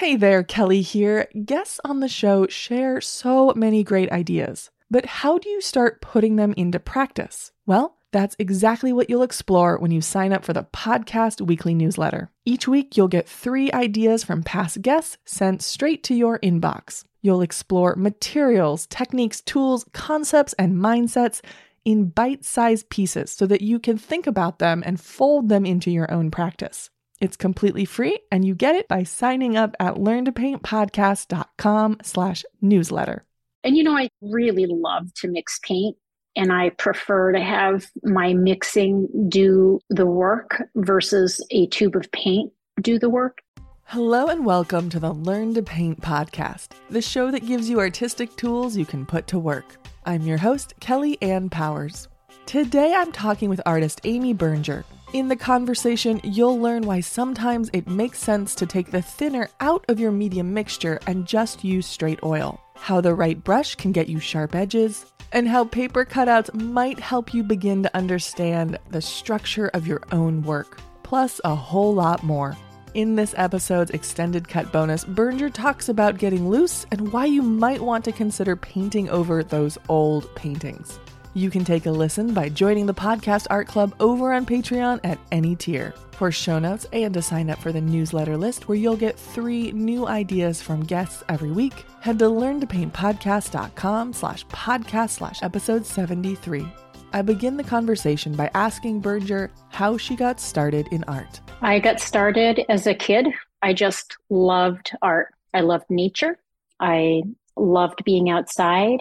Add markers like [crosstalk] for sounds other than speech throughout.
Hey there, Kelly here. Guests on the show share so many great ideas, but how do you start putting them into practice? Well, that's exactly what you'll explore when you sign up for the podcast weekly newsletter. Each week, you'll get three ideas from past guests sent straight to your inbox. You'll explore materials, techniques, tools, concepts, and mindsets in bite sized pieces so that you can think about them and fold them into your own practice. It's completely free and you get it by signing up at learntopaintpodcast.com slash newsletter. And you know, I really love to mix paint and I prefer to have my mixing do the work versus a tube of paint do the work. Hello and welcome to the Learn to Paint podcast, the show that gives you artistic tools you can put to work. I'm your host, Kelly Ann Powers. Today I'm talking with artist Amy Berger. In the conversation, you'll learn why sometimes it makes sense to take the thinner out of your medium mixture and just use straight oil, how the right brush can get you sharp edges, and how paper cutouts might help you begin to understand the structure of your own work, plus a whole lot more. In this episode's extended cut bonus, Berger talks about getting loose and why you might want to consider painting over those old paintings. You can take a listen by joining the Podcast Art Club over on Patreon at any tier. For show notes and to sign up for the newsletter list where you'll get three new ideas from guests every week, head to learntopaintpodcast.com slash podcast slash episode 73. I begin the conversation by asking Berger how she got started in art. I got started as a kid. I just loved art. I loved nature. I loved being outside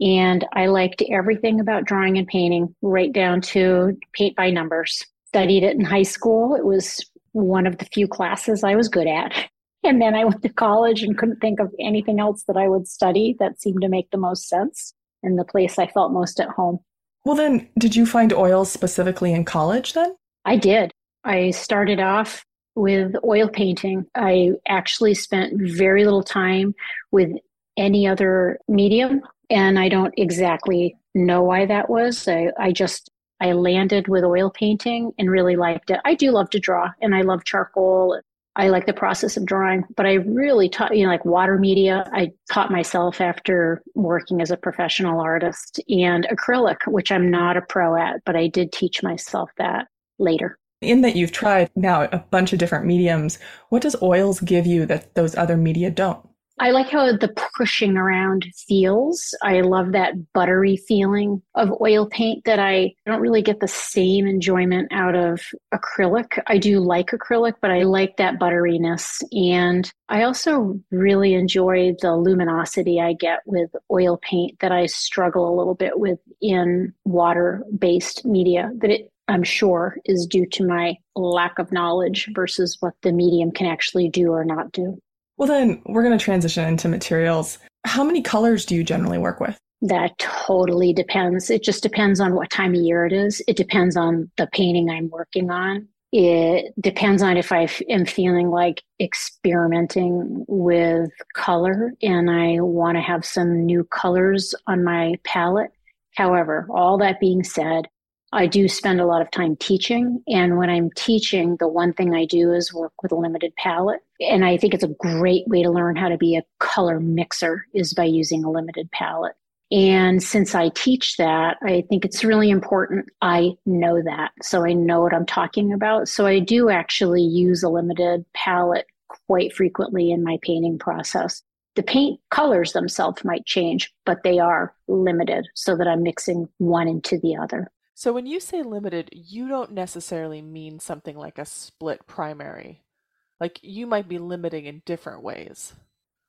and I liked everything about drawing and painting, right down to paint by numbers. Studied it in high school. It was one of the few classes I was good at. [laughs] And then I went to college and couldn't think of anything else that I would study that seemed to make the most sense and the place I felt most at home. Well, then, did you find oils specifically in college then? I did. I started off with oil painting. I actually spent very little time with any other medium, and I don't exactly know why that was. I, I just I landed with oil painting and really liked it. I do love to draw, and I love charcoal. I like the process of drawing, but I really taught, you know, like water media. I taught myself after working as a professional artist and acrylic, which I'm not a pro at, but I did teach myself that later. In that you've tried now a bunch of different mediums, what does oils give you that those other media don't? I like how the pushing around feels. I love that buttery feeling of oil paint that I don't really get the same enjoyment out of acrylic. I do like acrylic, but I like that butteriness. And I also really enjoy the luminosity I get with oil paint that I struggle a little bit with in water based media that it I'm sure is due to my lack of knowledge versus what the medium can actually do or not do. Well, then we're going to transition into materials. How many colors do you generally work with? That totally depends. It just depends on what time of year it is. It depends on the painting I'm working on. It depends on if I am feeling like experimenting with color and I want to have some new colors on my palette. However, all that being said, I do spend a lot of time teaching. And when I'm teaching, the one thing I do is work with a limited palette. And I think it's a great way to learn how to be a color mixer is by using a limited palette. And since I teach that, I think it's really important I know that. So I know what I'm talking about. So I do actually use a limited palette quite frequently in my painting process. The paint colors themselves might change, but they are limited so that I'm mixing one into the other. So when you say limited, you don't necessarily mean something like a split primary. Like you might be limiting in different ways.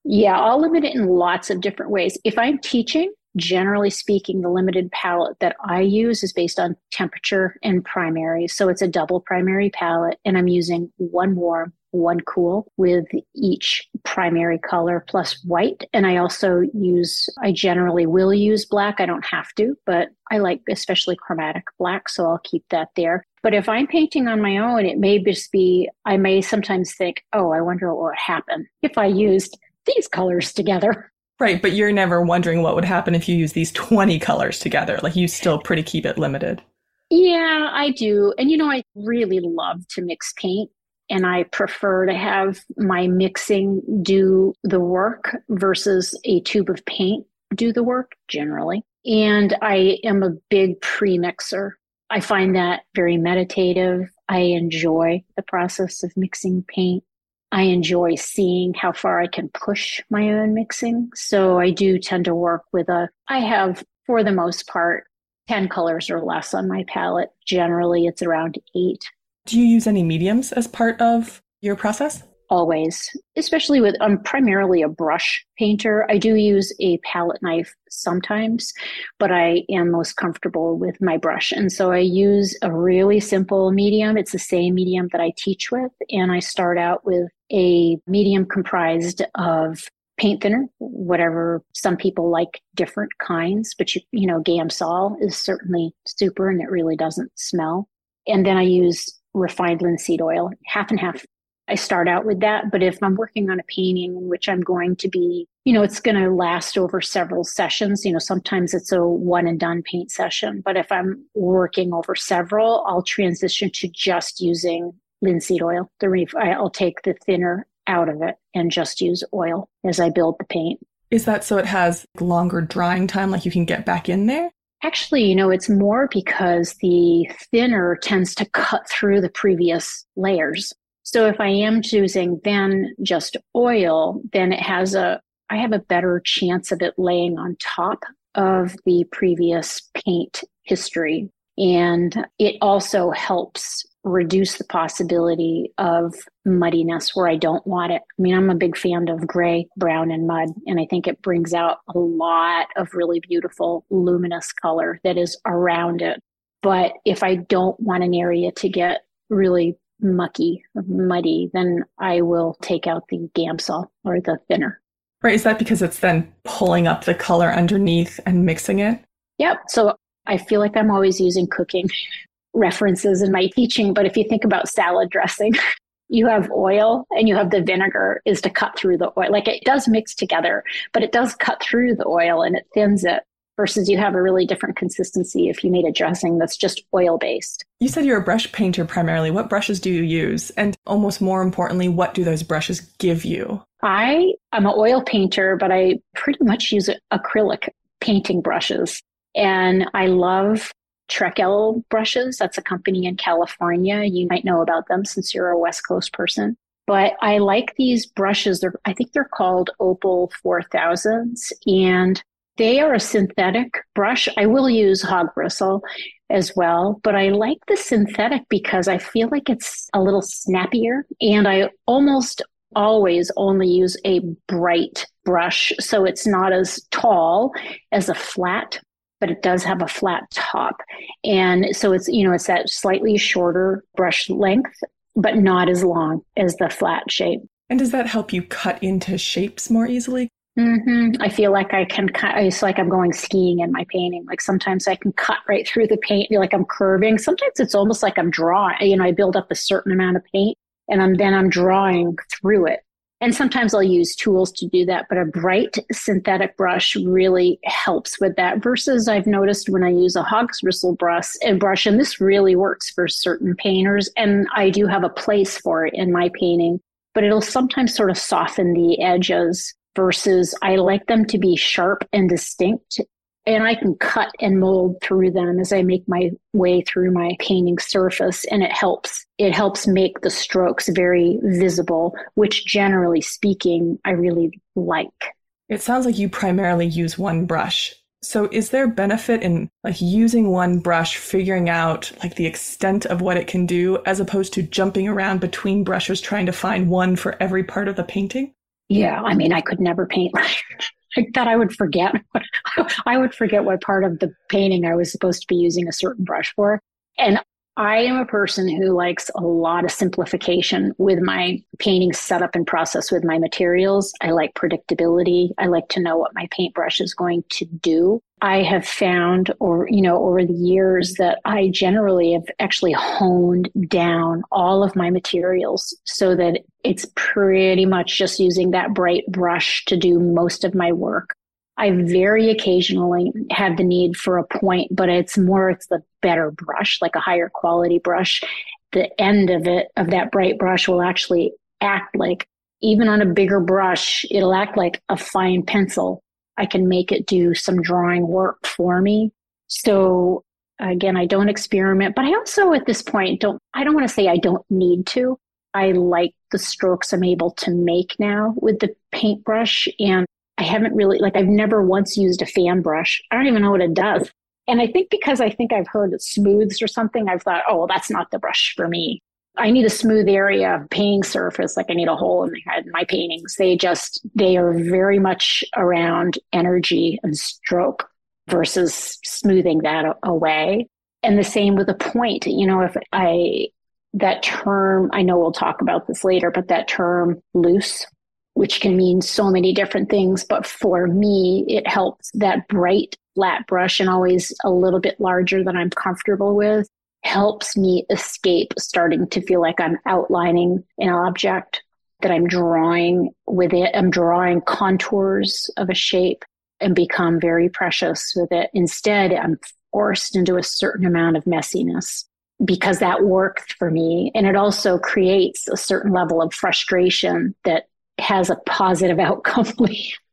Yeah, I'll limit it in lots of different ways. If I'm teaching, generally speaking, the limited palette that I use is based on temperature and primary. So it's a double primary palette, and I'm using one warm, one cool with each primary color plus white. And I also use, I generally will use black. I don't have to, but I like especially chromatic black, so I'll keep that there. But if I'm painting on my own, it may just be, I may sometimes think, oh, I wonder what would happen if I used these colors together. Right, but you're never wondering what would happen if you use these [laughs] 20 colors together. Like you still pretty keep it limited. Yeah, I do. And you know, I really love to mix paint and I prefer to have my mixing do the work versus a tube of paint do the work generally. And I am a big pre mixer. I find that very meditative. I enjoy the process of mixing paint. I enjoy seeing how far I can push my own mixing. So I do tend to work with a, I have for the most part 10 colors or less on my palette. Generally, it's around eight. Do you use any mediums as part of your process? always, especially with, I'm primarily a brush painter. I do use a palette knife sometimes, but I am most comfortable with my brush. And so I use a really simple medium. It's the same medium that I teach with. And I start out with a medium comprised of paint thinner, whatever some people like different kinds, but you, you know, Gamsol is certainly super and it really doesn't smell. And then I use refined linseed oil, half and half I start out with that. But if I'm working on a painting in which I'm going to be, you know, it's going to last over several sessions, you know, sometimes it's a one and done paint session. But if I'm working over several, I'll transition to just using linseed oil. The ref- I'll take the thinner out of it and just use oil as I build the paint. Is that so it has longer drying time, like you can get back in there? Actually, you know, it's more because the thinner tends to cut through the previous layers. So if I am choosing then just oil, then it has a, I have a better chance of it laying on top of the previous paint history. And it also helps reduce the possibility of muddiness where I don't want it. I mean, I'm a big fan of gray, brown, and mud, and I think it brings out a lot of really beautiful luminous color that is around it. But if I don't want an area to get really mucky, muddy, then I will take out the Gamsol or the thinner. Right. Is that because it's then pulling up the color underneath and mixing it? Yep. So I feel like I'm always using cooking [laughs] references in my teaching. But if you think about salad dressing, [laughs] you have oil and you have the vinegar is to cut through the oil. Like it does mix together, but it does cut through the oil and it thins it versus you have a really different consistency if you made a dressing that's just oil based. You said you're a brush painter primarily. What brushes do you use? And almost more importantly, what do those brushes give you? I am an oil painter, but I pretty much use acrylic painting brushes. And I love Trekell brushes. That's a company in California. You might know about them since you're a West Coast person. But I like these brushes. They're, I think they're called Opal 4000s. And they are a synthetic brush. I will use hog bristle as well, but I like the synthetic because I feel like it's a little snappier and I almost always only use a bright brush. So it's not as tall as a flat, but it does have a flat top. And so it's, you know, it's that slightly shorter brush length, but not as long as the flat shape. And does that help you cut into shapes more easily? Mm-hmm. I feel like I can cut. It's like I'm going skiing in my painting. Like sometimes I can cut right through the paint, like I'm curving. Sometimes it's almost like I'm drawing. You know, I build up a certain amount of paint, and I'm then I'm drawing through it. And sometimes I'll use tools to do that, but a bright synthetic brush really helps with that. Versus I've noticed when I use a hog's bristle brush and brush, and this really works for certain painters, and I do have a place for it in my painting, but it'll sometimes sort of soften the edges versus I like them to be sharp and distinct. And I can cut and mold through them as I make my way through my painting surface. And it helps. It helps make the strokes very visible, which generally speaking, I really like. It sounds like you primarily use one brush. So is there benefit in like using one brush, figuring out like the extent of what it can do as opposed to jumping around between brushes trying to find one for every part of the painting? Yeah, I mean, I could never paint [laughs] like that. I would forget. [laughs] I would forget what part of the painting I was supposed to be using a certain brush for. And I am a person who likes a lot of simplification with my painting setup and process with my materials. I like predictability. I like to know what my paintbrush is going to do. I have found or you know over the years that I generally have actually honed down all of my materials so that it's pretty much just using that bright brush to do most of my work. I very occasionally have the need for a point, but it's more, it's the better brush, like a higher quality brush. the end of it, of that bright brush, will actually act like, even on a bigger brush, it'll act like a fine pencil. I can make it do some drawing work for me. So again, I don't experiment, but I also at this point don't, I don't want to say I don't need to. I like the strokes I'm able to make now with the paintbrush. And I haven't really, like, I've never once used a fan brush. I don't even know what it does. And I think because I think I've heard it smooths or something, I've thought, oh, well, that's not the brush for me. I need a smooth area of painting surface, like I need a hole in my head. My paintings, they just, they are very much around energy and stroke versus smoothing that away. And the same with a point. You know, if I, that term, I know we'll talk about this later, but that term loose, which can mean so many different things. But for me, it helps that bright flat brush and always a little bit larger than I'm comfortable with helps me escape starting to feel like I'm outlining an object that I'm drawing with it. I'm drawing contours of a shape and become very precious with it. Instead, I'm forced into a certain amount of messiness because that worked for me. And it also creates a certain level of frustration that has a positive [laughs] outcome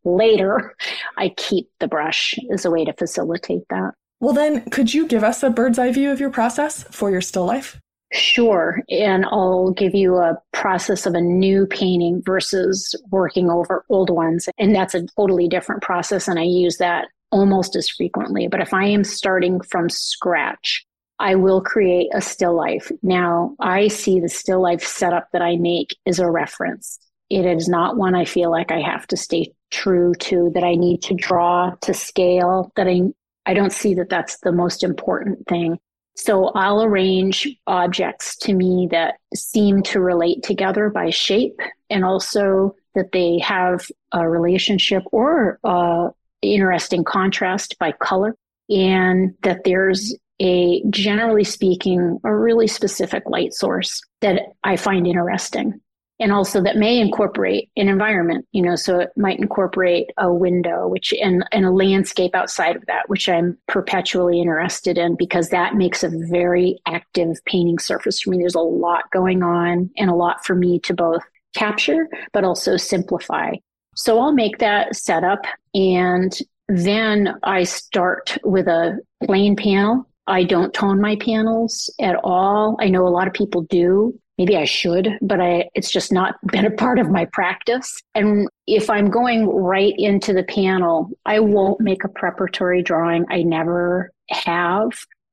later, I keep the brush as a way to facilitate that. Well, then, could you give us a bird's eye view of your process for your still life? Sure. And I'll give you a process of a new painting versus working over old ones. And that's a totally different process. And I use that almost as frequently. But if I am starting from scratch, I will create a still life. Now, I see the still life setup that I make as a reference. It is not one I feel like I have to stay true to, that I need to draw to scale, that I, I don't see that that's the most important thing. So I'll arrange objects to me that seem to relate together by shape and also that they have a relationship or a interesting contrast by color and that there's a generally speaking a really specific light source that I find interesting and also that may incorporate an environment you know so it might incorporate a window which and, and a landscape outside of that which i'm perpetually interested in because that makes a very active painting surface for me. There's a lot going on and a lot for me to both capture but also simplify. So i'll make that setup and then i start with a plain panel. I don't tone my panels at all. I know a lot of people do maybe I should, but I, it's just not [laughs] been a part of my practice. And if I'm going right into the panel, I won't make a preparatory drawing. I never have,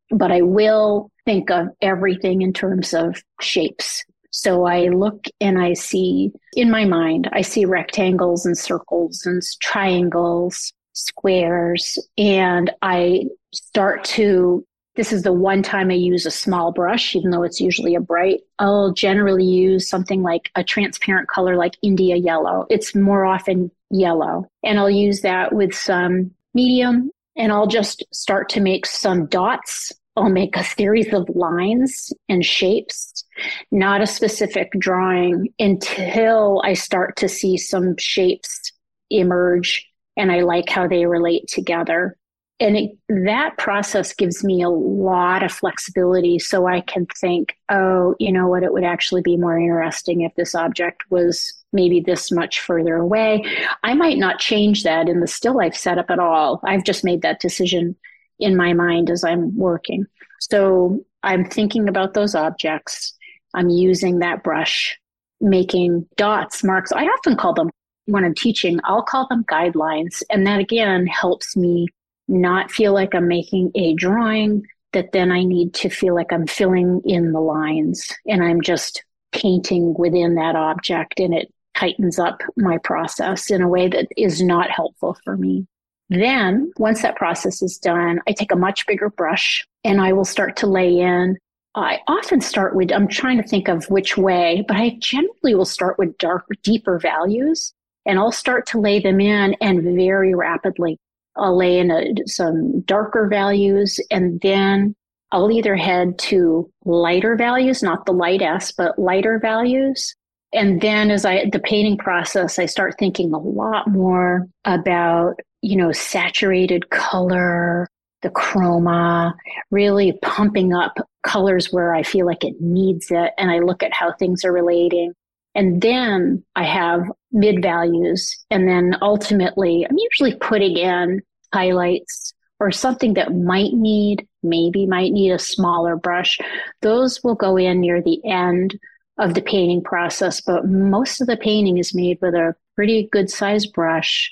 but I will think of everything in terms of shapes. So I look and I see in my mind, I see rectangles and circles and triangles, squares, and I start to this is the one time I use a small brush, even though it's usually a bright. I'll generally use something like a transparent color like India yellow. It's more often yellow. And I'll use that with some medium and I'll just start to make some dots. I'll make a series of lines and shapes, not a specific drawing until I start to see some shapes emerge and I like how they relate together and it, that process gives me a lot of flexibility so i can think oh you know what it would actually be more interesting if this object was maybe this much further away. I might not change that in the still life setup at all. I've just made that decision in my mind as i'm working. So i'm thinking about those objects. I'm using that brush making dots marks. I often call them when i'm teaching i'll call them guidelines. And that again helps me not feel like I'm making a drawing that then I need to feel like I'm filling in the lines and I'm just painting within that object and it tightens up my process in a way that is not helpful for me. Then, once that process is done, I take a much bigger brush and I will start to lay in. I often start with, I'm trying to think of which way, but I generally will start with darker, deeper values and I'll start to lay them in and very rapidly. I'll lay in a, some darker values and then I'll either head to lighter values, not the light S, but lighter values. And then as I, the painting process, I start thinking a lot more about, you know, saturated color, the chroma, really pumping up colors where I feel like it needs it. And I look at how things are relating. And then I have mid values. And then ultimately, I'm usually putting in highlights or something that might need, maybe might need a smaller brush. Those will go in near the end of the painting process. But most of the painting is made with a pretty good size brush.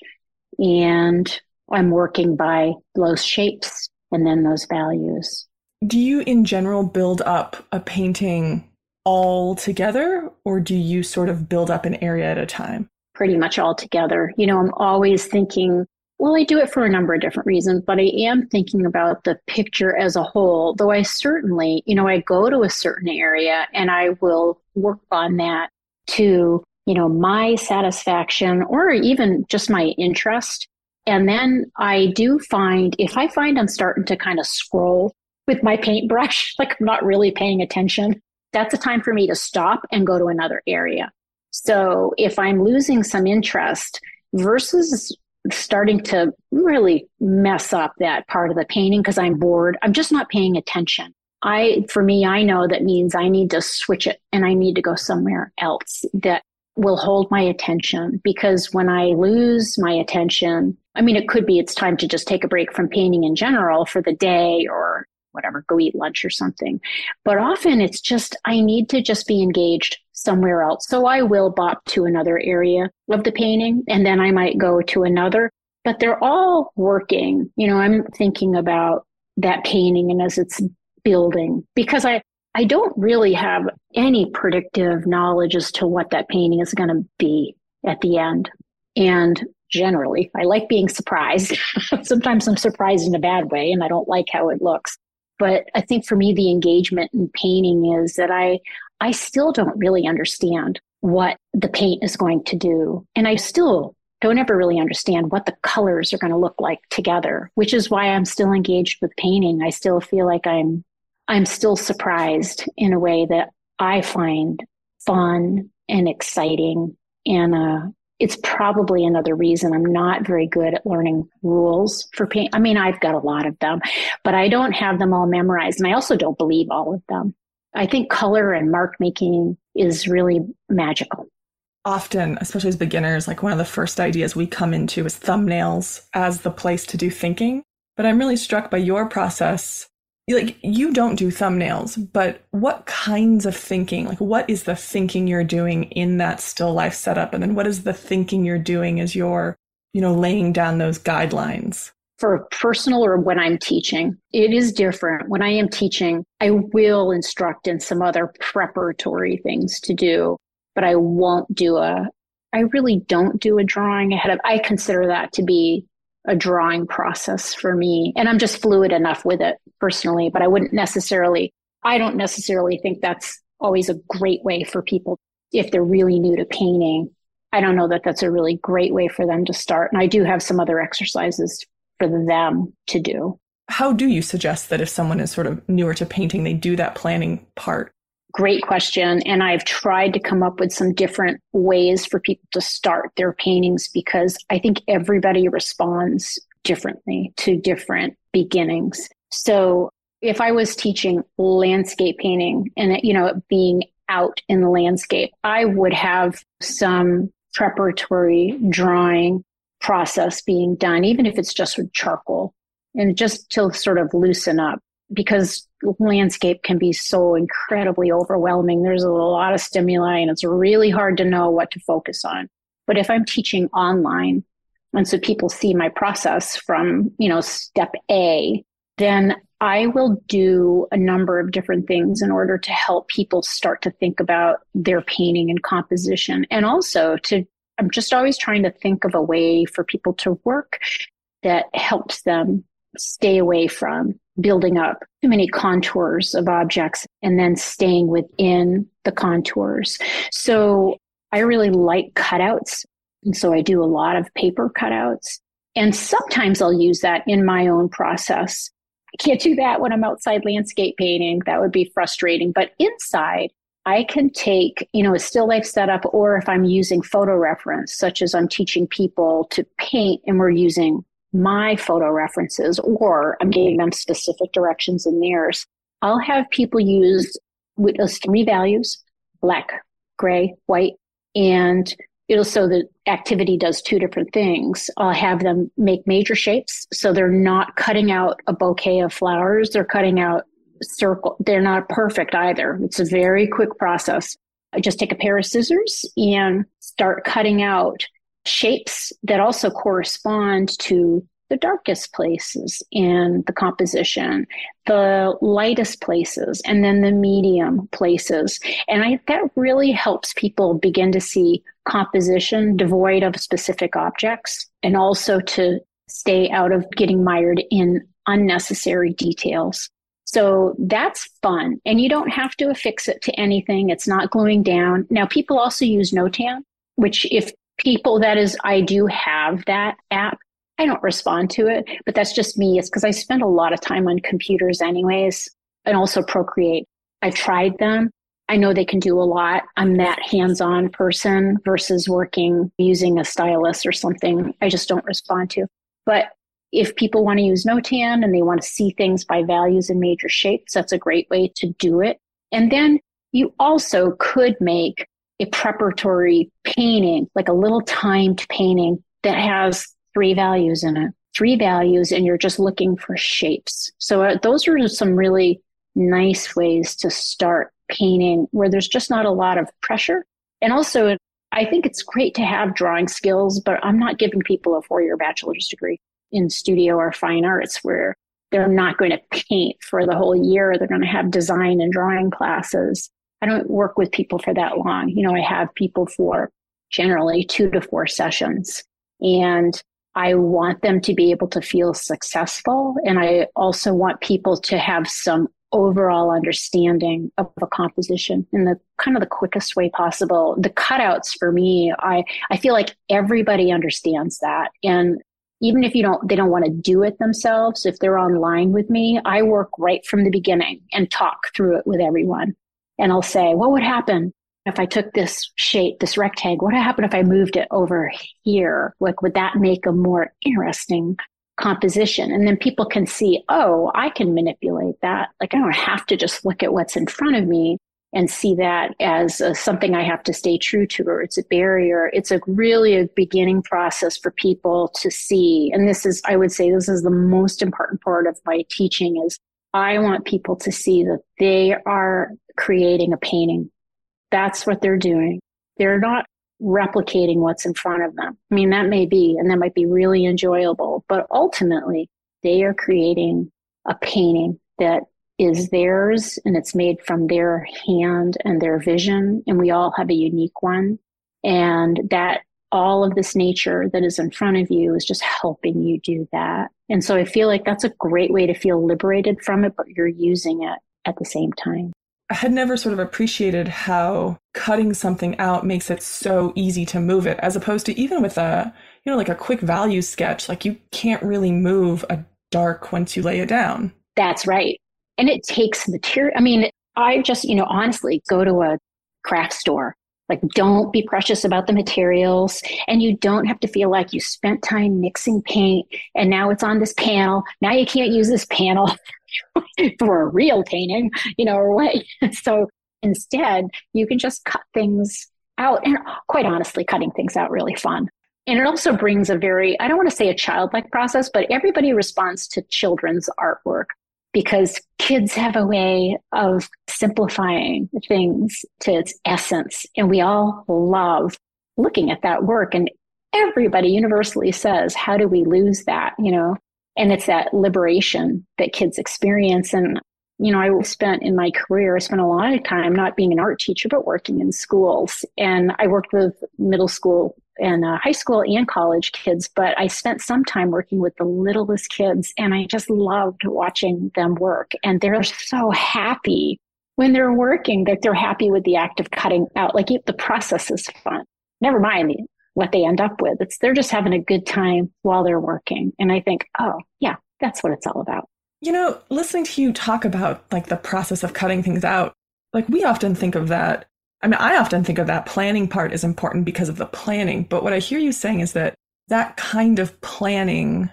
And I'm working by those shapes and then those values. Do you, in general, build up a painting all together, or do you sort of build up an area at a time? Pretty much all together. You know, I'm always thinking, well, I do it for a number of different reasons, but I am thinking about the picture as a whole, though I certainly, you know, I go to a certain area and I will work on that to, you know, my satisfaction or even just my interest. And then I do find, if I find I'm starting to kind of scroll with my paintbrush, [laughs] like I'm not really paying attention, that's a time for me to stop and go to another area. So if I'm losing some interest versus starting to really mess up that part of the painting because I'm bored, I'm just not paying attention. I, for me, I know that means I need to switch it and I need to go somewhere else that will hold my attention because when I lose my attention, I mean, it could be it's time to just take a break from painting in general for the day or whatever, go eat lunch or something. But often it's just, I need to just be engaged somewhere else. So I will bop to another area of the painting and then I might go to another, but they're all working. You know, I'm thinking about that painting and as it's building because I, I don't really have any predictive knowledge as to what that painting is going to be at the end. And generally, I like being surprised. [laughs] Sometimes I'm surprised in a bad way and I don't like how it looks. But I think for me, the engagement in painting is that I, I still don't really understand what the paint is going to do. And I still don't ever really understand what the colors are going to look like together, which is why I'm still engaged with painting. I still feel like I'm I'm still surprised in a way that I find fun and exciting and uh, it's probably another reason I'm not very good at learning rules for paint. I mean, I've got a lot of them, but I don't have them all memorized. And I also don't believe all of them. I think color and mark making is really magical. Often, especially as beginners, like one of the first ideas we come into is thumbnails as the place to do thinking. But I'm really struck by your process like you don't do thumbnails, but what kinds of thinking, like what is the thinking you're doing in that still life setup? And then what is the thinking you're doing as you're, you know, laying down those guidelines? For personal or when I'm teaching, it is different. When I am teaching, I will instruct in some other preparatory things to do, but I won't do a, I really don't do a drawing ahead of, I consider that to be a drawing process for me. And I'm just fluid enough with it personally, but I wouldn't necessarily, I don't necessarily think that's always a great way for people if they're really new to painting. I don't know that that's a really great way for them to start. And I do have some other exercises for them to do. How do you suggest that if someone is sort of newer to painting, they do that planning part? Great question. And I've tried to come up with some different ways for people to start their paintings because I think everybody responds differently to different beginnings. So if I was teaching landscape painting and, you know, being out in the landscape, I would have some preparatory drawing process being done, even if it's just with charcoal and just to sort of loosen up because landscape can be so incredibly overwhelming. There's a lot of stimuli and it's really hard to know what to focus on. But if I'm teaching online, and so people see my process from, you know, step A, then I will do a number of different things in order to help people start to think about their painting and composition. And also to, I'm just always trying to think of a way for people to work that helps them stay away from building up too many contours of objects and then staying within the contours. So I really like cutouts. And so I do a lot of paper cutouts. And sometimes I'll use that in my own process. I can't do that when I'm outside landscape painting. That would be frustrating. But inside, I can take, you know, a still life setup, or if I'm using photo reference, such as I'm teaching people to paint and we're using my photo references or I'm giving them specific directions in theirs, I'll have people use with those three values, black, gray, white, and it'll so the activity does two different things. I'll have them make major shapes. So they're not cutting out a bouquet of flowers. They're cutting out circle. They're not perfect either. It's a very quick process. I just take a pair of scissors and start cutting out shapes that also correspond to the darkest places in the composition, the lightest places, and then the medium places. And I, that really helps people begin to see composition devoid of specific objects and also to stay out of getting mired in unnecessary details. So that's fun. And you don't have to affix it to anything. It's not gluing down. Now, people also use Notan, which if people, that is, I do have that app. I don't respond to it, but that's just me. It's because I spend a lot of time on computers anyways, and also Procreate. I've tried them. I know they can do a lot. I'm that hands on person versus working using a stylus or something. I just don't respond to. But if people want to use Notan and they want to see things by values and major shapes, that's a great way to do it. And then you also could make a preparatory painting, like a little timed painting that has three values in it, three values, and you're just looking for shapes. So uh, those are some really nice ways to start painting where there's just not a lot of pressure. And also, I think it's great to have drawing skills, but I'm not giving people a four year bachelor's degree in studio or fine arts where they're not going to paint for the whole year. They're going to have design and drawing classes. I don't work with people for that long. You know, I have people for generally two to four sessions. And I want them to be able to feel successful. And I also want people to have some overall understanding of a composition in the kind of the quickest way possible. The cutouts for me, I, I feel like everybody understands that. And even if you don't they don't want to do it themselves if they're online with me i work right from the beginning and talk through it with everyone and i'll say what would happen if i took this shape this rectangle what would happen if i moved it over here like would that make a more interesting composition and then people can see oh i can manipulate that like i don't have to just look at what's in front of me and see that as a, something I have to stay true to, or it's a barrier. It's a really a beginning process for people to see. And this is, I would say, this is the most important part of my teaching is I want people to see that they are creating a painting. That's what they're doing. They're not replicating what's in front of them. I mean, that may be, and that might be really enjoyable, but ultimately they are creating a painting that is theirs and it's made from their hand and their vision. And we all have a unique one. And that all of this nature that is in front of you is just helping you do that. And so I feel like that's a great way to feel liberated from it, but you're using it at the same time. I had never sort of appreciated how cutting something out makes it so easy to move it, as opposed to even with a, you know, like a quick value sketch, like you can't really move a dark once you lay it down. That's right and it takes material. I mean, I just, you know, honestly go to a craft store. Like, don't be precious about the materials. And you don't have to feel like you spent time mixing paint and now it's on this panel. Now you can't use this panel [laughs] for a real painting, you know, or what. [laughs] So instead, you can just cut things out. And quite honestly, cutting things out really fun. And it also brings a very, I don't want to say a childlike process, but everybody responds to children's artwork because kids have a way of simplifying things to its essence. And we all love looking at that work. And everybody universally says, how do we lose that? You know, and it's that liberation that kids experience. And, you know, I spent in my career, I spent a lot of time not being an art teacher, but working in schools. And I worked with middle school and uh, high school and college kids, but I spent some time working with the littlest kids and I just loved watching them work. And they're so happy when they're working that they're happy with the act of cutting out. Like the process is fun. Never mind what they end up with. It's they're just having a good time while they're working. And I think, oh, yeah, that's what it's all about. You know, listening to you talk about like the process of cutting things out, like we often think of that I mean, I often think of that planning part is important because of the planning. But what I hear you saying is that that kind of planning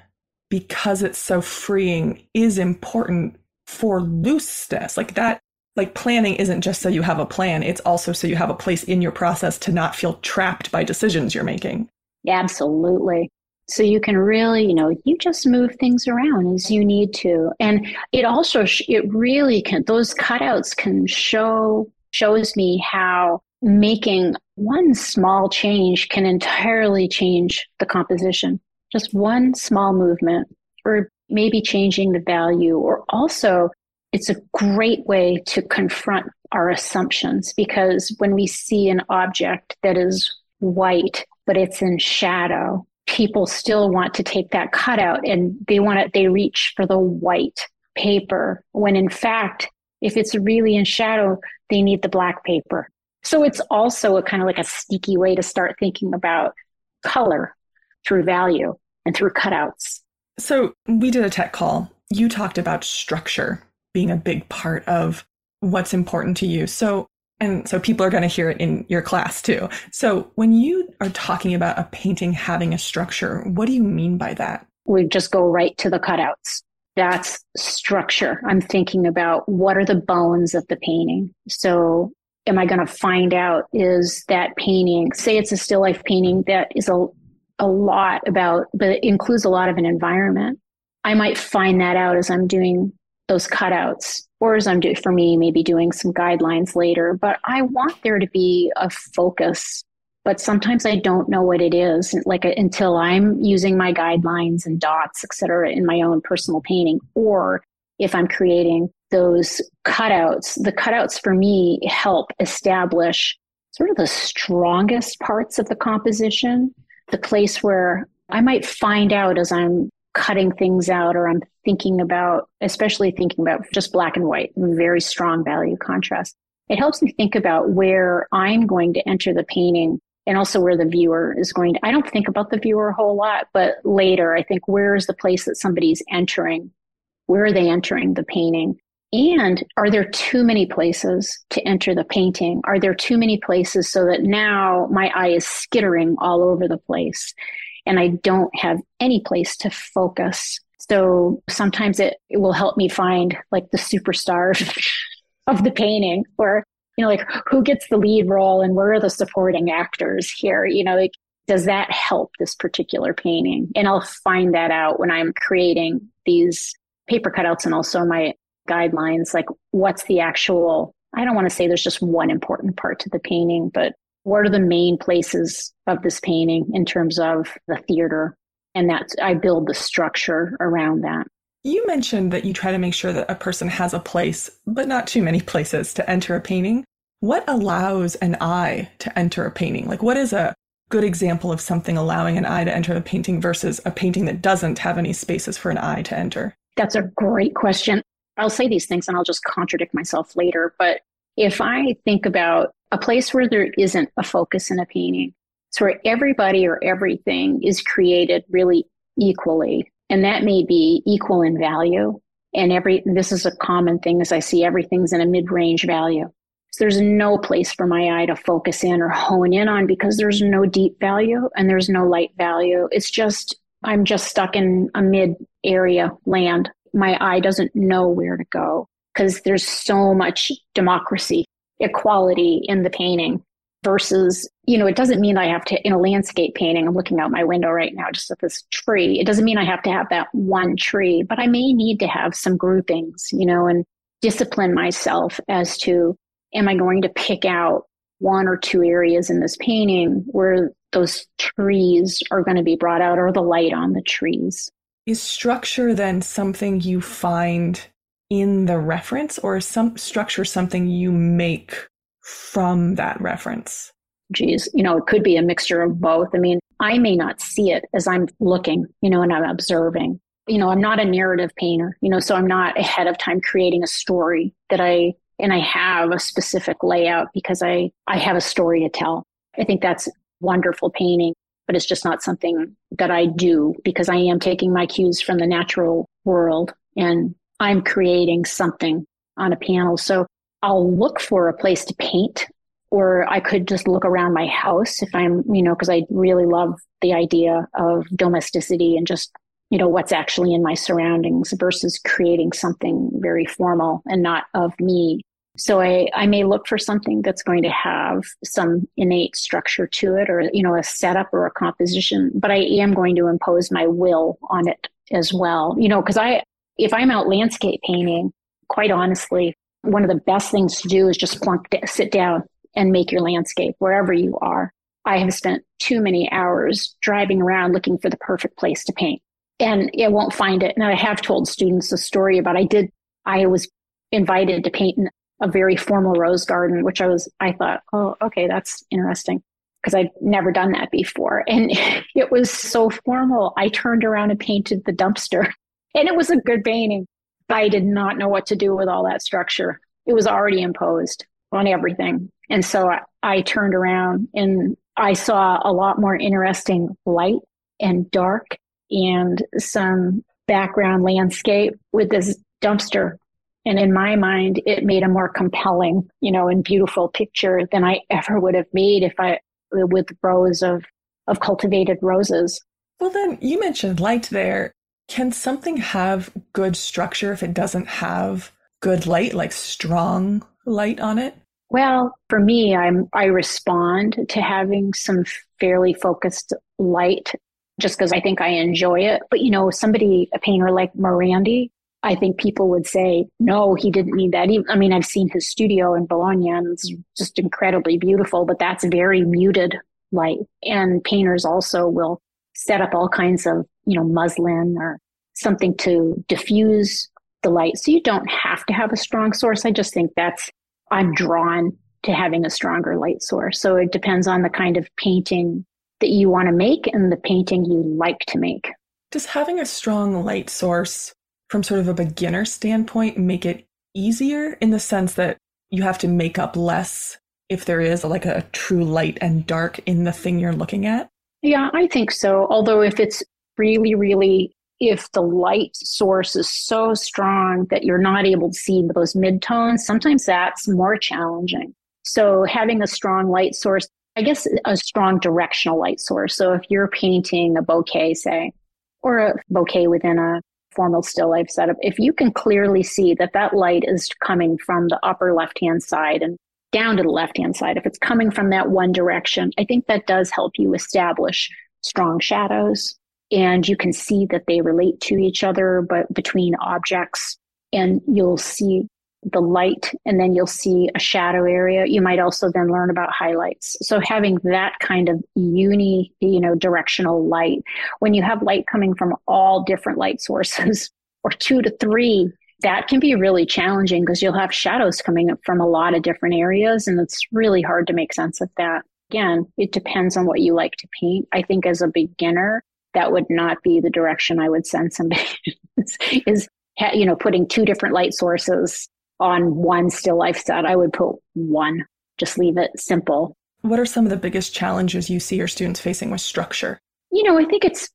because it's so freeing is important for looseness. Like that, like planning isn't just so you have a plan, it's also so you have a place in your process to not feel trapped by decisions you're making. Absolutely. So you can really, you know, you just move things around as you need to. And it also, it really can, those cutouts can show, shows me how making one small change can entirely change the composition. Just one small movement, or maybe changing the value, or also it's a great way to confront our assumptions because when we see an object that is white, but it's in shadow, people still want to take that cutout and they want to, they reach for the white paper when in fact, if it's really in shadow, they need the black paper. So it's also a kind of like a sneaky way to start thinking about color through value and through cutouts. So we did a tech call. You talked about structure being a big part of what's important to you. So and so people are going to hear it in your class too. So when you are talking about a painting having a structure, what do you mean by that? We just go right to the cutouts. That's structure. I'm thinking about what are the bones of the painting. So am I going to find out is that painting, say it's a still life painting that is a, a lot about, but includes a lot of an environment. I might find that out as I'm doing those cutouts or as I'm doing for me, maybe doing some guidelines later. But I want there to be a focus. But sometimes I don't know what it is, like uh, until I'm using my guidelines and dots, et cetera, in my own personal painting, or if I'm creating those cutouts. The cutouts for me help establish sort of the strongest parts of the composition, the place where I might find out as I'm cutting things out or I'm thinking about, especially thinking about just black and white, very strong value contrast. It helps me think about where I'm going to enter the painting and also where the viewer is going to. I don't think about the viewer a whole lot, but later I think where is the place that somebody's entering? Where are they entering the painting? And are there too many places to enter the painting? Are there too many places so that now my eye is skittering all over the place? And I don't have any place to focus. So sometimes it, it will help me find like the superstar [laughs] of the painting or, you know, like who gets the lead role and where are the supporting actors here? You know, like, does that help this particular painting? And I'll find that out when I'm creating these paper cutouts and also my guidelines. Like, what's the actual, I don't want to say there's just one important part to the painting, but what are the main places of this painting in terms of the theater? And that's i build the structure around that. You mentioned that you try to make sure that a person has a place but not too many places to enter a painting. What allows an eye to enter a painting? Like what is a good example of something allowing an eye to enter a painting versus a painting that doesn't have any spaces for an eye to enter? That's a great question. I'll say these things and i'll just contradict myself later but if i think about a place where there isn't a focus in a painting. It's where everybody or everything is created really equally. And that may be equal in value. And every, this is a common thing as I see everything's in a mid range value. So there's no place for my eye to focus in or hone in on because there's no deep value and there's no light value. It's just, I'm just stuck in a mid area land. My eye doesn't know where to go because there's so much democracy equality in the painting versus you know it doesn't mean i have to in a landscape painting i'm looking out my window right now just at this tree. It doesn't mean i have to have that one tree but i may need to have some groupings you know and discipline myself as to am i going to pick out one or two areas in this painting where those trees are going to be brought out or the light on the trees? Is structure then something you find in the reference or some structure something you make from that reference? Geez, you know, it could be a mixture of both. I mean, I may not see it as I'm looking, you know, and I'm observing. You know, I'm not a narrative painter, you know, so I'm not ahead of time creating a story that I and I have a specific layout because I I have a story to tell. I think that's wonderful painting, but it's just not something that I do because I am taking my cues from the natural world and I'm creating something on a panel. So I'll look for a place to paint, or I could just look around my house if I'm, you know, because I really love the idea of domesticity and just you know, what's actually in my surroundings versus creating something very formal and not of me. So I, I may look for something that's going to have some innate structure to it or, you know, a setup or a composition, but I am going to impose my will on it as well. You know, because I, if I'm out landscape painting, quite honestly, one of the best things to do is just plunk, sit down and make your landscape wherever you are. I have spent too many hours driving around looking for the perfect place to paint and I won't find it. And I have told students a story about I did, I was invited to paint in a very formal rose garden, which I was, I thought, oh, okay, that's interesting because I'd never done that before. And [laughs] it was so formal. I turned around and painted the dumpster and it was a good painting. I did not know what to do with all that structure. It was already imposed on everything. And so I, I turned around and I saw a lot more interesting light and dark and some background landscape with this dumpster. And in my mind, it made a more compelling, you know, and beautiful picture than I ever would have made if I, with rows of, of cultivated roses. Well, then you mentioned light there. Can something have good structure if it doesn't have good light, like strong light on it? Well, for me, I'm I respond to having some fairly focused light just because I think I enjoy it. But you know, somebody, a painter like Morandi, I think people would say, no, he didn't need that. I mean, I've seen his studio in Bologna and it's just incredibly beautiful, but that's very muted light. And painters also will set up all kinds of, you know, muslin or something to diffuse the light. So you don't have to have a strong source. I just think that's, I'm drawn to having a stronger light source. So it depends on the kind of painting that you want to make and the painting you like to make. Does having a strong light source from sort of a beginner standpoint make it easier in the sense that you have to make up less if there is like a true light and dark in the thing you're looking at? Yeah, I think so. Although if it's really, really, if the light source is so strong that you're not able to see those midtones, sometimes that's more challenging. So having a strong light source I guess a strong directional light source. So if you're painting a bouquet, say, or a bouquet within a formal still life setup, if you can clearly see that that light is coming from the upper left hand side and down to the left hand side, if it's coming from that one direction, I think that does help you establish strong shadows and you can see that they relate to each other, but between objects. And you'll see the light and then you'll see a shadow area. You might also then learn about highlights. So having that kind of uni you know directional light when you have light coming from all different light sources [laughs] or two to three that can be really challenging because you'll have shadows coming up from a lot of different areas and it's really hard to make sense of that. Again it depends on what you like to paint. I think as a beginner that would not be the direction i would send somebody [laughs] is you know putting two different light sources on one still life set, I would put one. Just leave it simple. What are some of the biggest challenges you see your students facing with structure? You know, I think it's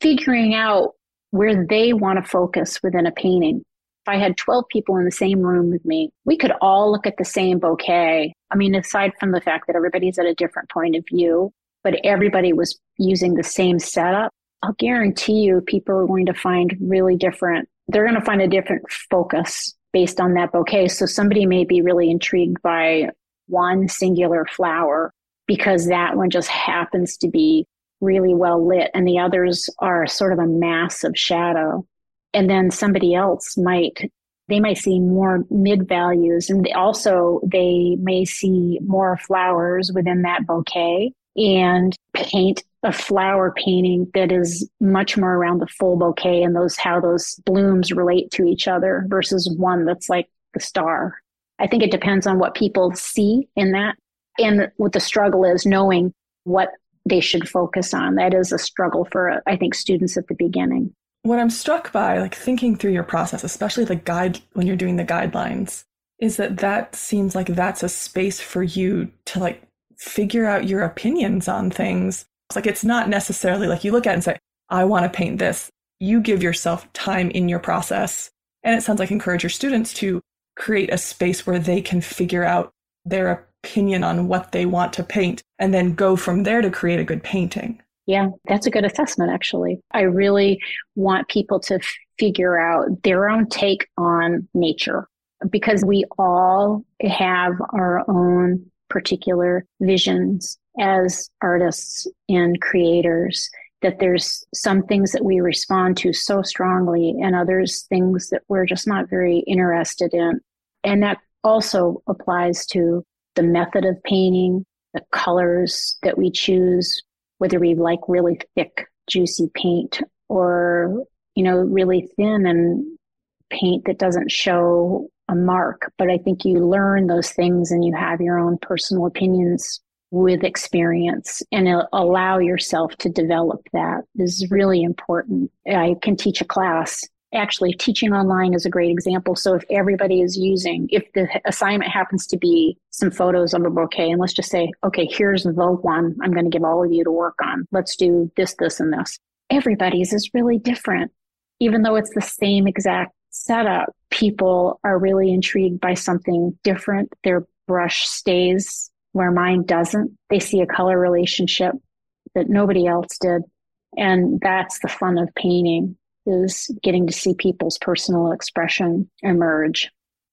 figuring out where they want to focus within a painting. If I had 12 people in the same room with me, we could all look at the same bouquet. I mean, aside from the fact that everybody's at a different point of view, but everybody was using the same setup, I'll guarantee you people are going to find really different, they're going to find a different focus based on that bouquet. So somebody may be really intrigued by one singular flower because that one just happens to be really well lit and the others are sort of a mass of shadow. And then somebody else might they might see more mid values and also they may see more flowers within that bouquet and paint a flower painting that is much more around the full bouquet and those how those blooms relate to each other versus one that's like the star. I think it depends on what people see in that and what the struggle is knowing what they should focus on. That is a struggle for I think students at the beginning. What I'm struck by like thinking through your process, especially the guide when you're doing the guidelines, is that that seems like that's a space for you to like figure out your opinions on things it's like it's not necessarily like you look at and say, I want to paint this. You give yourself time in your process. And it sounds like encourage your students to create a space where they can figure out their opinion on what they want to paint and then go from there to create a good painting. Yeah, that's a good assessment, actually. I really want people to figure out their own take on nature because we all have our own particular visions as artists and creators that there's some things that we respond to so strongly and others things that we're just not very interested in. And that also applies to the method of painting the colors that we choose whether we like really thick juicy paint or you know really thin and paint that doesn't show a mark but i think you learn those things and you have your own personal opinions with experience and allow yourself to develop that is really important. I can teach a class. Actually, teaching online is a great example. So, if everybody is using, if the assignment happens to be some photos of a bouquet, and let's just say, okay, here's the one I'm going to give all of you to work on. Let's do this, this, and this. Everybody's is really different. Even though it's the same exact setup, people are really intrigued by something different. Their brush stays where mine doesn't. They see a color relationship that nobody else did. And that's the fun of painting is getting to see people's personal expression emerge.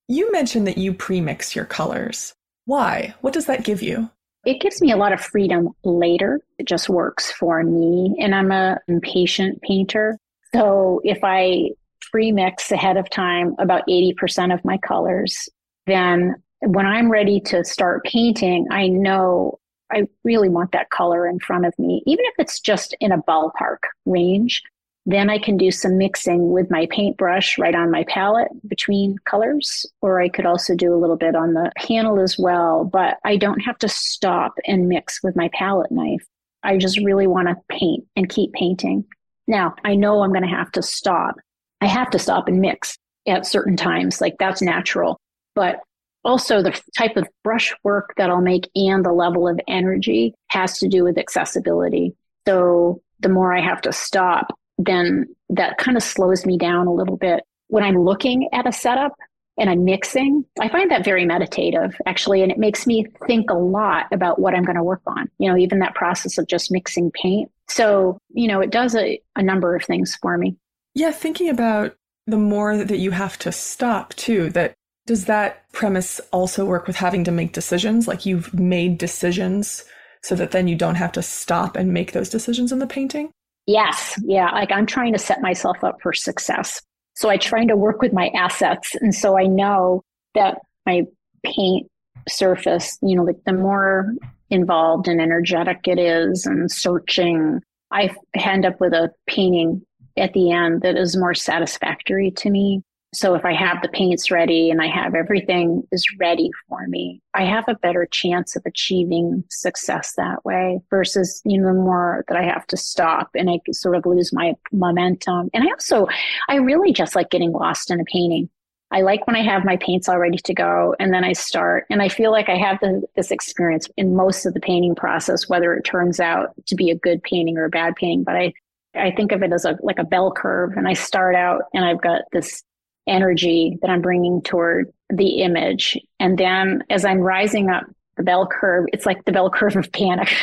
You mentioned that you premix your colors. Why? What does that give you? It gives me a lot of freedom later. It just works for me. And I'm a impatient painter. So if I premix ahead of time about 80% of my colors, then when I'm ready to start painting, I know I really want that color in front of me, even if it's just in a ballpark range. Then I can do some mixing with my paintbrush right on my palette between colors, or I could also do a little bit on the panel as well. But I don't have to stop and mix with my palette knife. I just really want to paint and keep painting. Now, I know I'm going to have to stop. I have to stop and mix at certain times, like that's natural. But also the type of brush work that I'll make and the level of energy has to do with accessibility. So the more I have to stop, then that kind of slows me down a little bit. When I'm looking at a setup and I'm mixing, I find that very meditative actually, and it makes me think a lot about what I'm going to work on. You know, even that process of just mixing paint. So, you know, it does a, a number of things for me. Yeah, thinking about the more that you have to stop too, that does that premise also work with having to make decisions? Like you've made decisions so that then you don't have to stop and make those decisions in the painting? Yes. Yeah. Like I'm trying to set myself up for success. So I try to work with my assets. And so I know that my paint surface, you know, like the more involved and energetic it is and searching, I end up with a painting at the end that is more satisfactory to me. So if I have the paints ready and I have everything is ready for me, I have a better chance of achieving success that way versus, you know, more that I have to stop and I sort of lose my momentum. And I also, I really just like getting lost in a painting. I like when I have my paints all ready to go and then I start and I feel like I have the, this experience in most of the painting process, whether it turns out to be a good painting or a bad painting. But I, I think of it as a, like a bell curve and I start out and I've got this energy that I'm bringing toward the image. And then as I'm rising up the bell curve, it's like the bell curve of panic.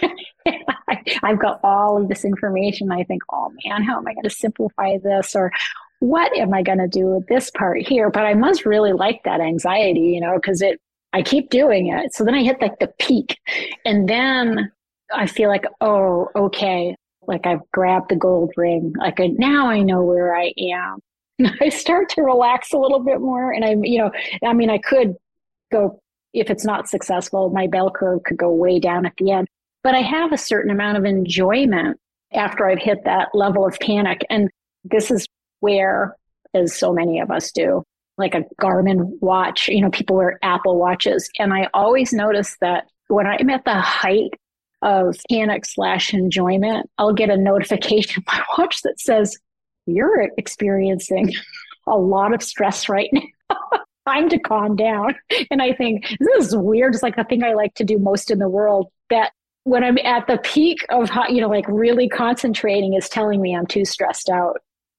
[laughs] I've got all of this information. I think, oh man, how am I going to simplify this? Or what am I going to do with this part here? But I must really like that anxiety, you know, because it, I keep doing it. So then I hit like the peak. And then I feel like, oh, okay, like I've grabbed the gold ring. Like I, now I know where I am. [laughs] I start to relax a little bit more. And I'm, you know, I mean, I could go, if it's not successful, my bell curve could go way down at the end. But I have a certain amount of enjoyment after I've hit that level of panic. And this is where, as so many of us do, like a Garmin watch, you know, people wear Apple watches. And I always notice that when I'm at the height of panic slash enjoyment, I'll get a notification on my watch that says, you're experiencing a lot of stress right now. [laughs] Time to calm down. And I think this is weird. It's like the thing I like to do most in the world that when I'm at the peak of, you know, like really concentrating is telling me I'm too stressed out.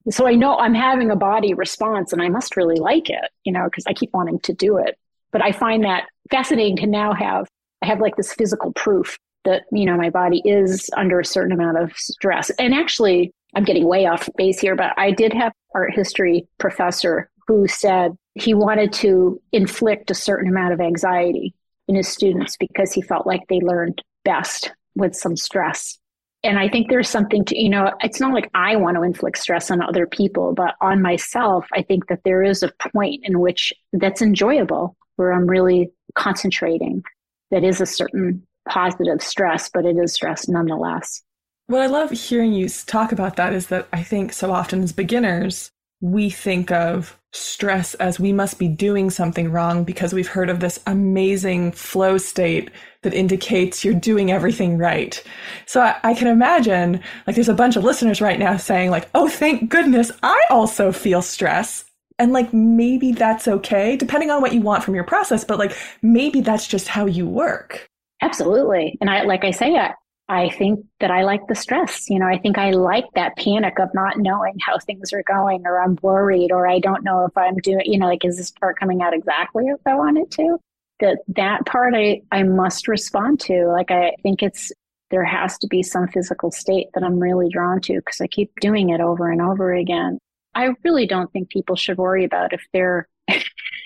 So I know I'm having a body response and I must really like it, you know, because I keep wanting to do it. But I find that fascinating to now have, I have like this physical proof that, you know, my body is under a certain amount of stress. And actually, I'm getting way off base here, but I did have art history professor who said he wanted to inflict a certain amount of anxiety in his students because he felt like they learned best with some stress. And I think there's something to, you know, it's not like I want to inflict stress on other people, but on myself, I think that there is a point in which that's enjoyable where I'm really concentrating. That is a certain positive stress, but it is stress nonetheless. What I love hearing you talk about that is that I think so often as beginners, we think of stress as we must be doing something wrong because we've heard of this amazing flow state that indicates you're doing everything right. So I, I, can imagine like there's a bunch of listeners right now saying like, oh, thank goodness I also feel stress. And like maybe that's okay, depending on what you want from your process, but like maybe that's just how you work. Absolutely. And I, like I say, I, I think that I like the stress. You know, I think I like that panic of not knowing how things are going, or I'm worried, or I don't know if I'm doing, you know, like, is this part coming out exactly as I want it to? That that part I, I must respond to. Like, I think it's, there has to be some physical state that I'm really drawn to because I keep doing it over and over again. I really don't think people should worry about if they're [laughs]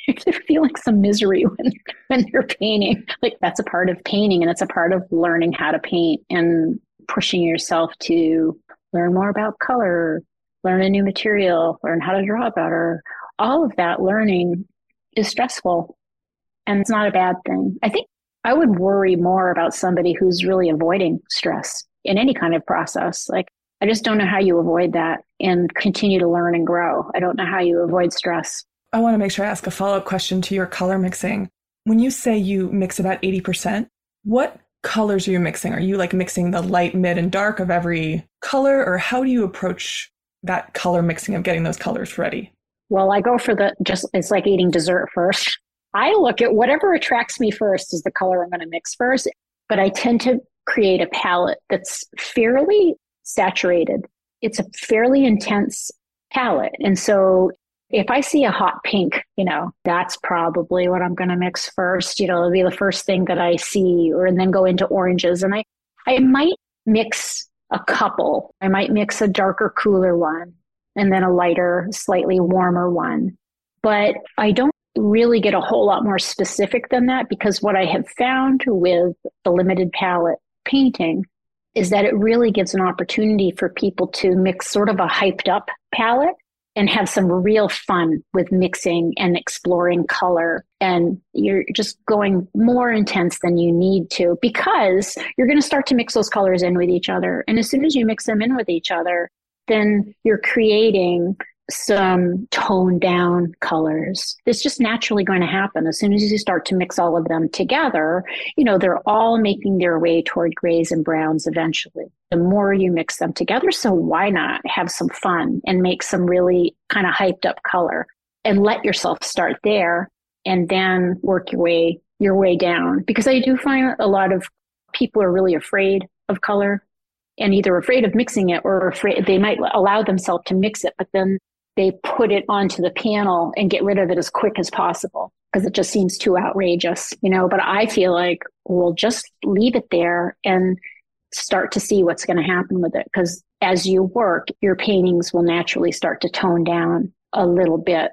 if they're feeling some misery [laughs] when when they're painting. Like that's a part of painting and it's a part of learning how to paint and pushing yourself to learn more about color, learn a new material, learn how to draw better. All of that learning is stressful and it's not a bad thing. I think I would worry more about somebody who's really avoiding stress in any kind of process. Like I just don't know how you avoid that and continue to learn and grow. I don't know how you avoid stress. I want to make sure I ask a follow up question to your color mixing. When you say you mix about 80%, what colors are you mixing? Are you like mixing the light, mid, and dark of every color, or how do you approach that color mixing of getting those colors ready? Well, I go for the just, it's like eating dessert first. I look at whatever attracts me first is the color I'm going to mix first, but I tend to create a palette that's fairly saturated. It's a fairly intense palette. And so if I see a hot pink, you know, that's probably what I'm going to mix first. You know, it'll be the first thing that I see, or and then go into oranges. And I, I might mix a couple. I might mix a darker, cooler one, and then a lighter, slightly warmer one. But I don't really get a whole lot more specific than that because what I have found with the limited palette painting is that it really gives an opportunity for people to mix sort of a hyped up palette and have some real fun with mixing and exploring color. And you're just going more intense than you need to because you're going to start to mix those colors in with each other. And as soon as you mix them in with each other, then you're creating some toned down colors. It's just naturally going to happen. As soon as you start to mix all of them together, you know, they're all making their way toward grays and browns eventually. The more you mix them together. So why not have some fun and make some really kind of hyped up color and let yourself start there and then work your way your way down because I do find a lot of people are really afraid of color and either afraid of mixing it or afraid they might allow themselves to mix it but then they put it onto the panel and get rid of it as quick as possible because it just seems too outrageous, you know. But I feel like we'll just leave it there and start to see what's going to happen with it because as you work, your paintings will naturally start to tone down a little bit.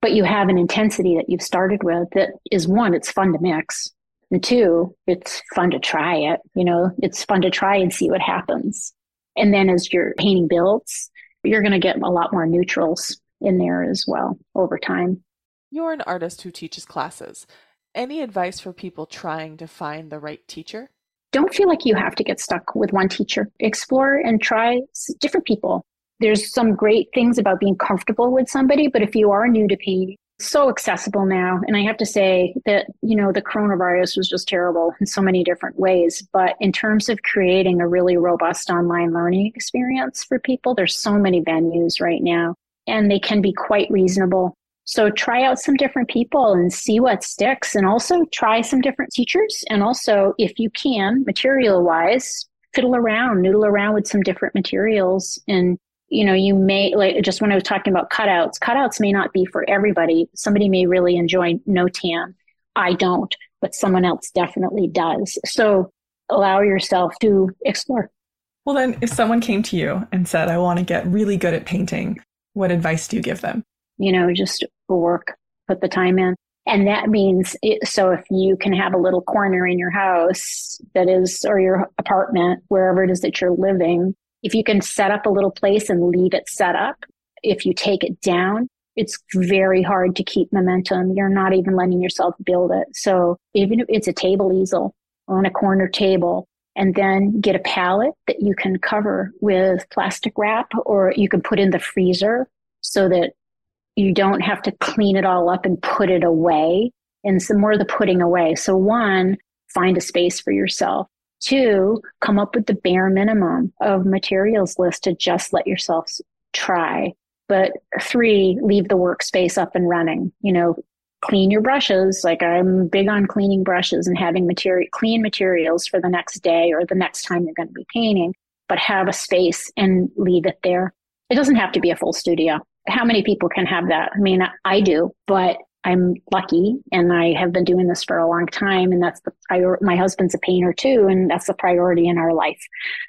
But you have an intensity that you've started with that is one, it's fun to mix. And two, it's fun to try it. You know, it's fun to try and see what happens. And then as your painting builds, you're going to get a lot more neutrals in there as well over time. You're an artist who teaches classes. Any advice for people trying to find the right teacher? Don't feel like you have to get stuck with one teacher. Explore and try different people. There's some great things about being comfortable with somebody, but if you are new to painting, so accessible now. And I have to say that, you know, the coronavirus was just terrible in so many different ways. But in terms of creating a really robust online learning experience for people, there's so many venues right now and they can be quite reasonable. So try out some different people and see what sticks and also try some different teachers. And also, if you can, material wise, fiddle around, noodle around with some different materials and you know, you may like just when I was talking about cutouts, cutouts may not be for everybody. Somebody may really enjoy notan. I don't, but someone else definitely does. So allow yourself to explore. Well, then, if someone came to you and said, I want to get really good at painting, what advice do you give them? You know, just work, put the time in. And that means, it, so if you can have a little corner in your house that is, or your apartment, wherever it is that you're living, if you can set up a little place and leave it set up, if you take it down, it's very hard to keep momentum. You're not even letting yourself build it. So even if it's a table easel on a corner table, and then get a pallet that you can cover with plastic wrap or you can put in the freezer so that you don't have to clean it all up and put it away and some more of the putting away. So one, find a space for yourself. Two, come up with the bare minimum of materials list to just let yourself try. But three, leave the workspace up and running. You know, clean your brushes. Like I'm big on cleaning brushes and having material, clean materials for the next day or the next time you're going to be painting, but have a space and leave it there. It doesn't have to be a full studio. How many people can have that? I mean, I do, but I'm lucky and I have been doing this for a long time. And that's the prior, my husband's a painter too. And that's the priority in our life.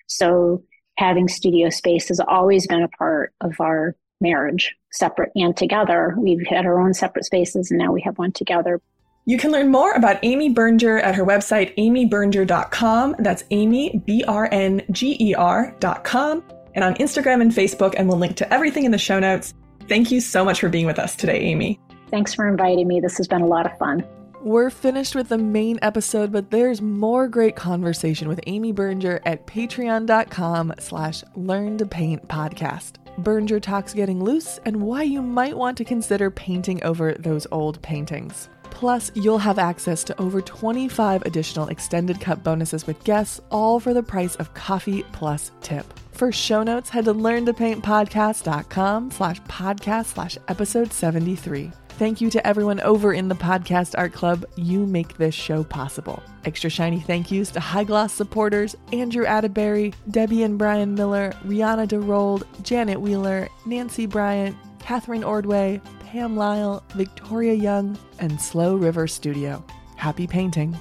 So having studio space has always been a part of our marriage, separate and together. We've had our own separate spaces and now we have one together. You can learn more about Amy Brnger at her website, amybrnger.com. That's Amy, B R N G E R.com. And on Instagram and Facebook, and we'll link to everything in the show notes. Thank you so much for being with us today, Amy. Thanks for inviting me. This has been a lot of fun. We're finished with the main episode, but there's more great conversation with Amy Brnger at patreon.com slash learn to paint podcast. Bernger talks getting loose and why you might want to consider painting over those old paintings. Plus, you'll have access to over 25 additional extended cut bonuses with guests, all for the price of coffee plus tip. For show notes, head to learntopaintpodcast.com slash podcast slash episode 73. Thank you to everyone over in the Podcast Art Club. You make this show possible. Extra shiny thank yous to High Gloss supporters Andrew Atterbury, Debbie and Brian Miller, Rihanna DeRold, Janet Wheeler, Nancy Bryant, Catherine Ordway, Pam Lyle, Victoria Young, and Slow River Studio. Happy painting!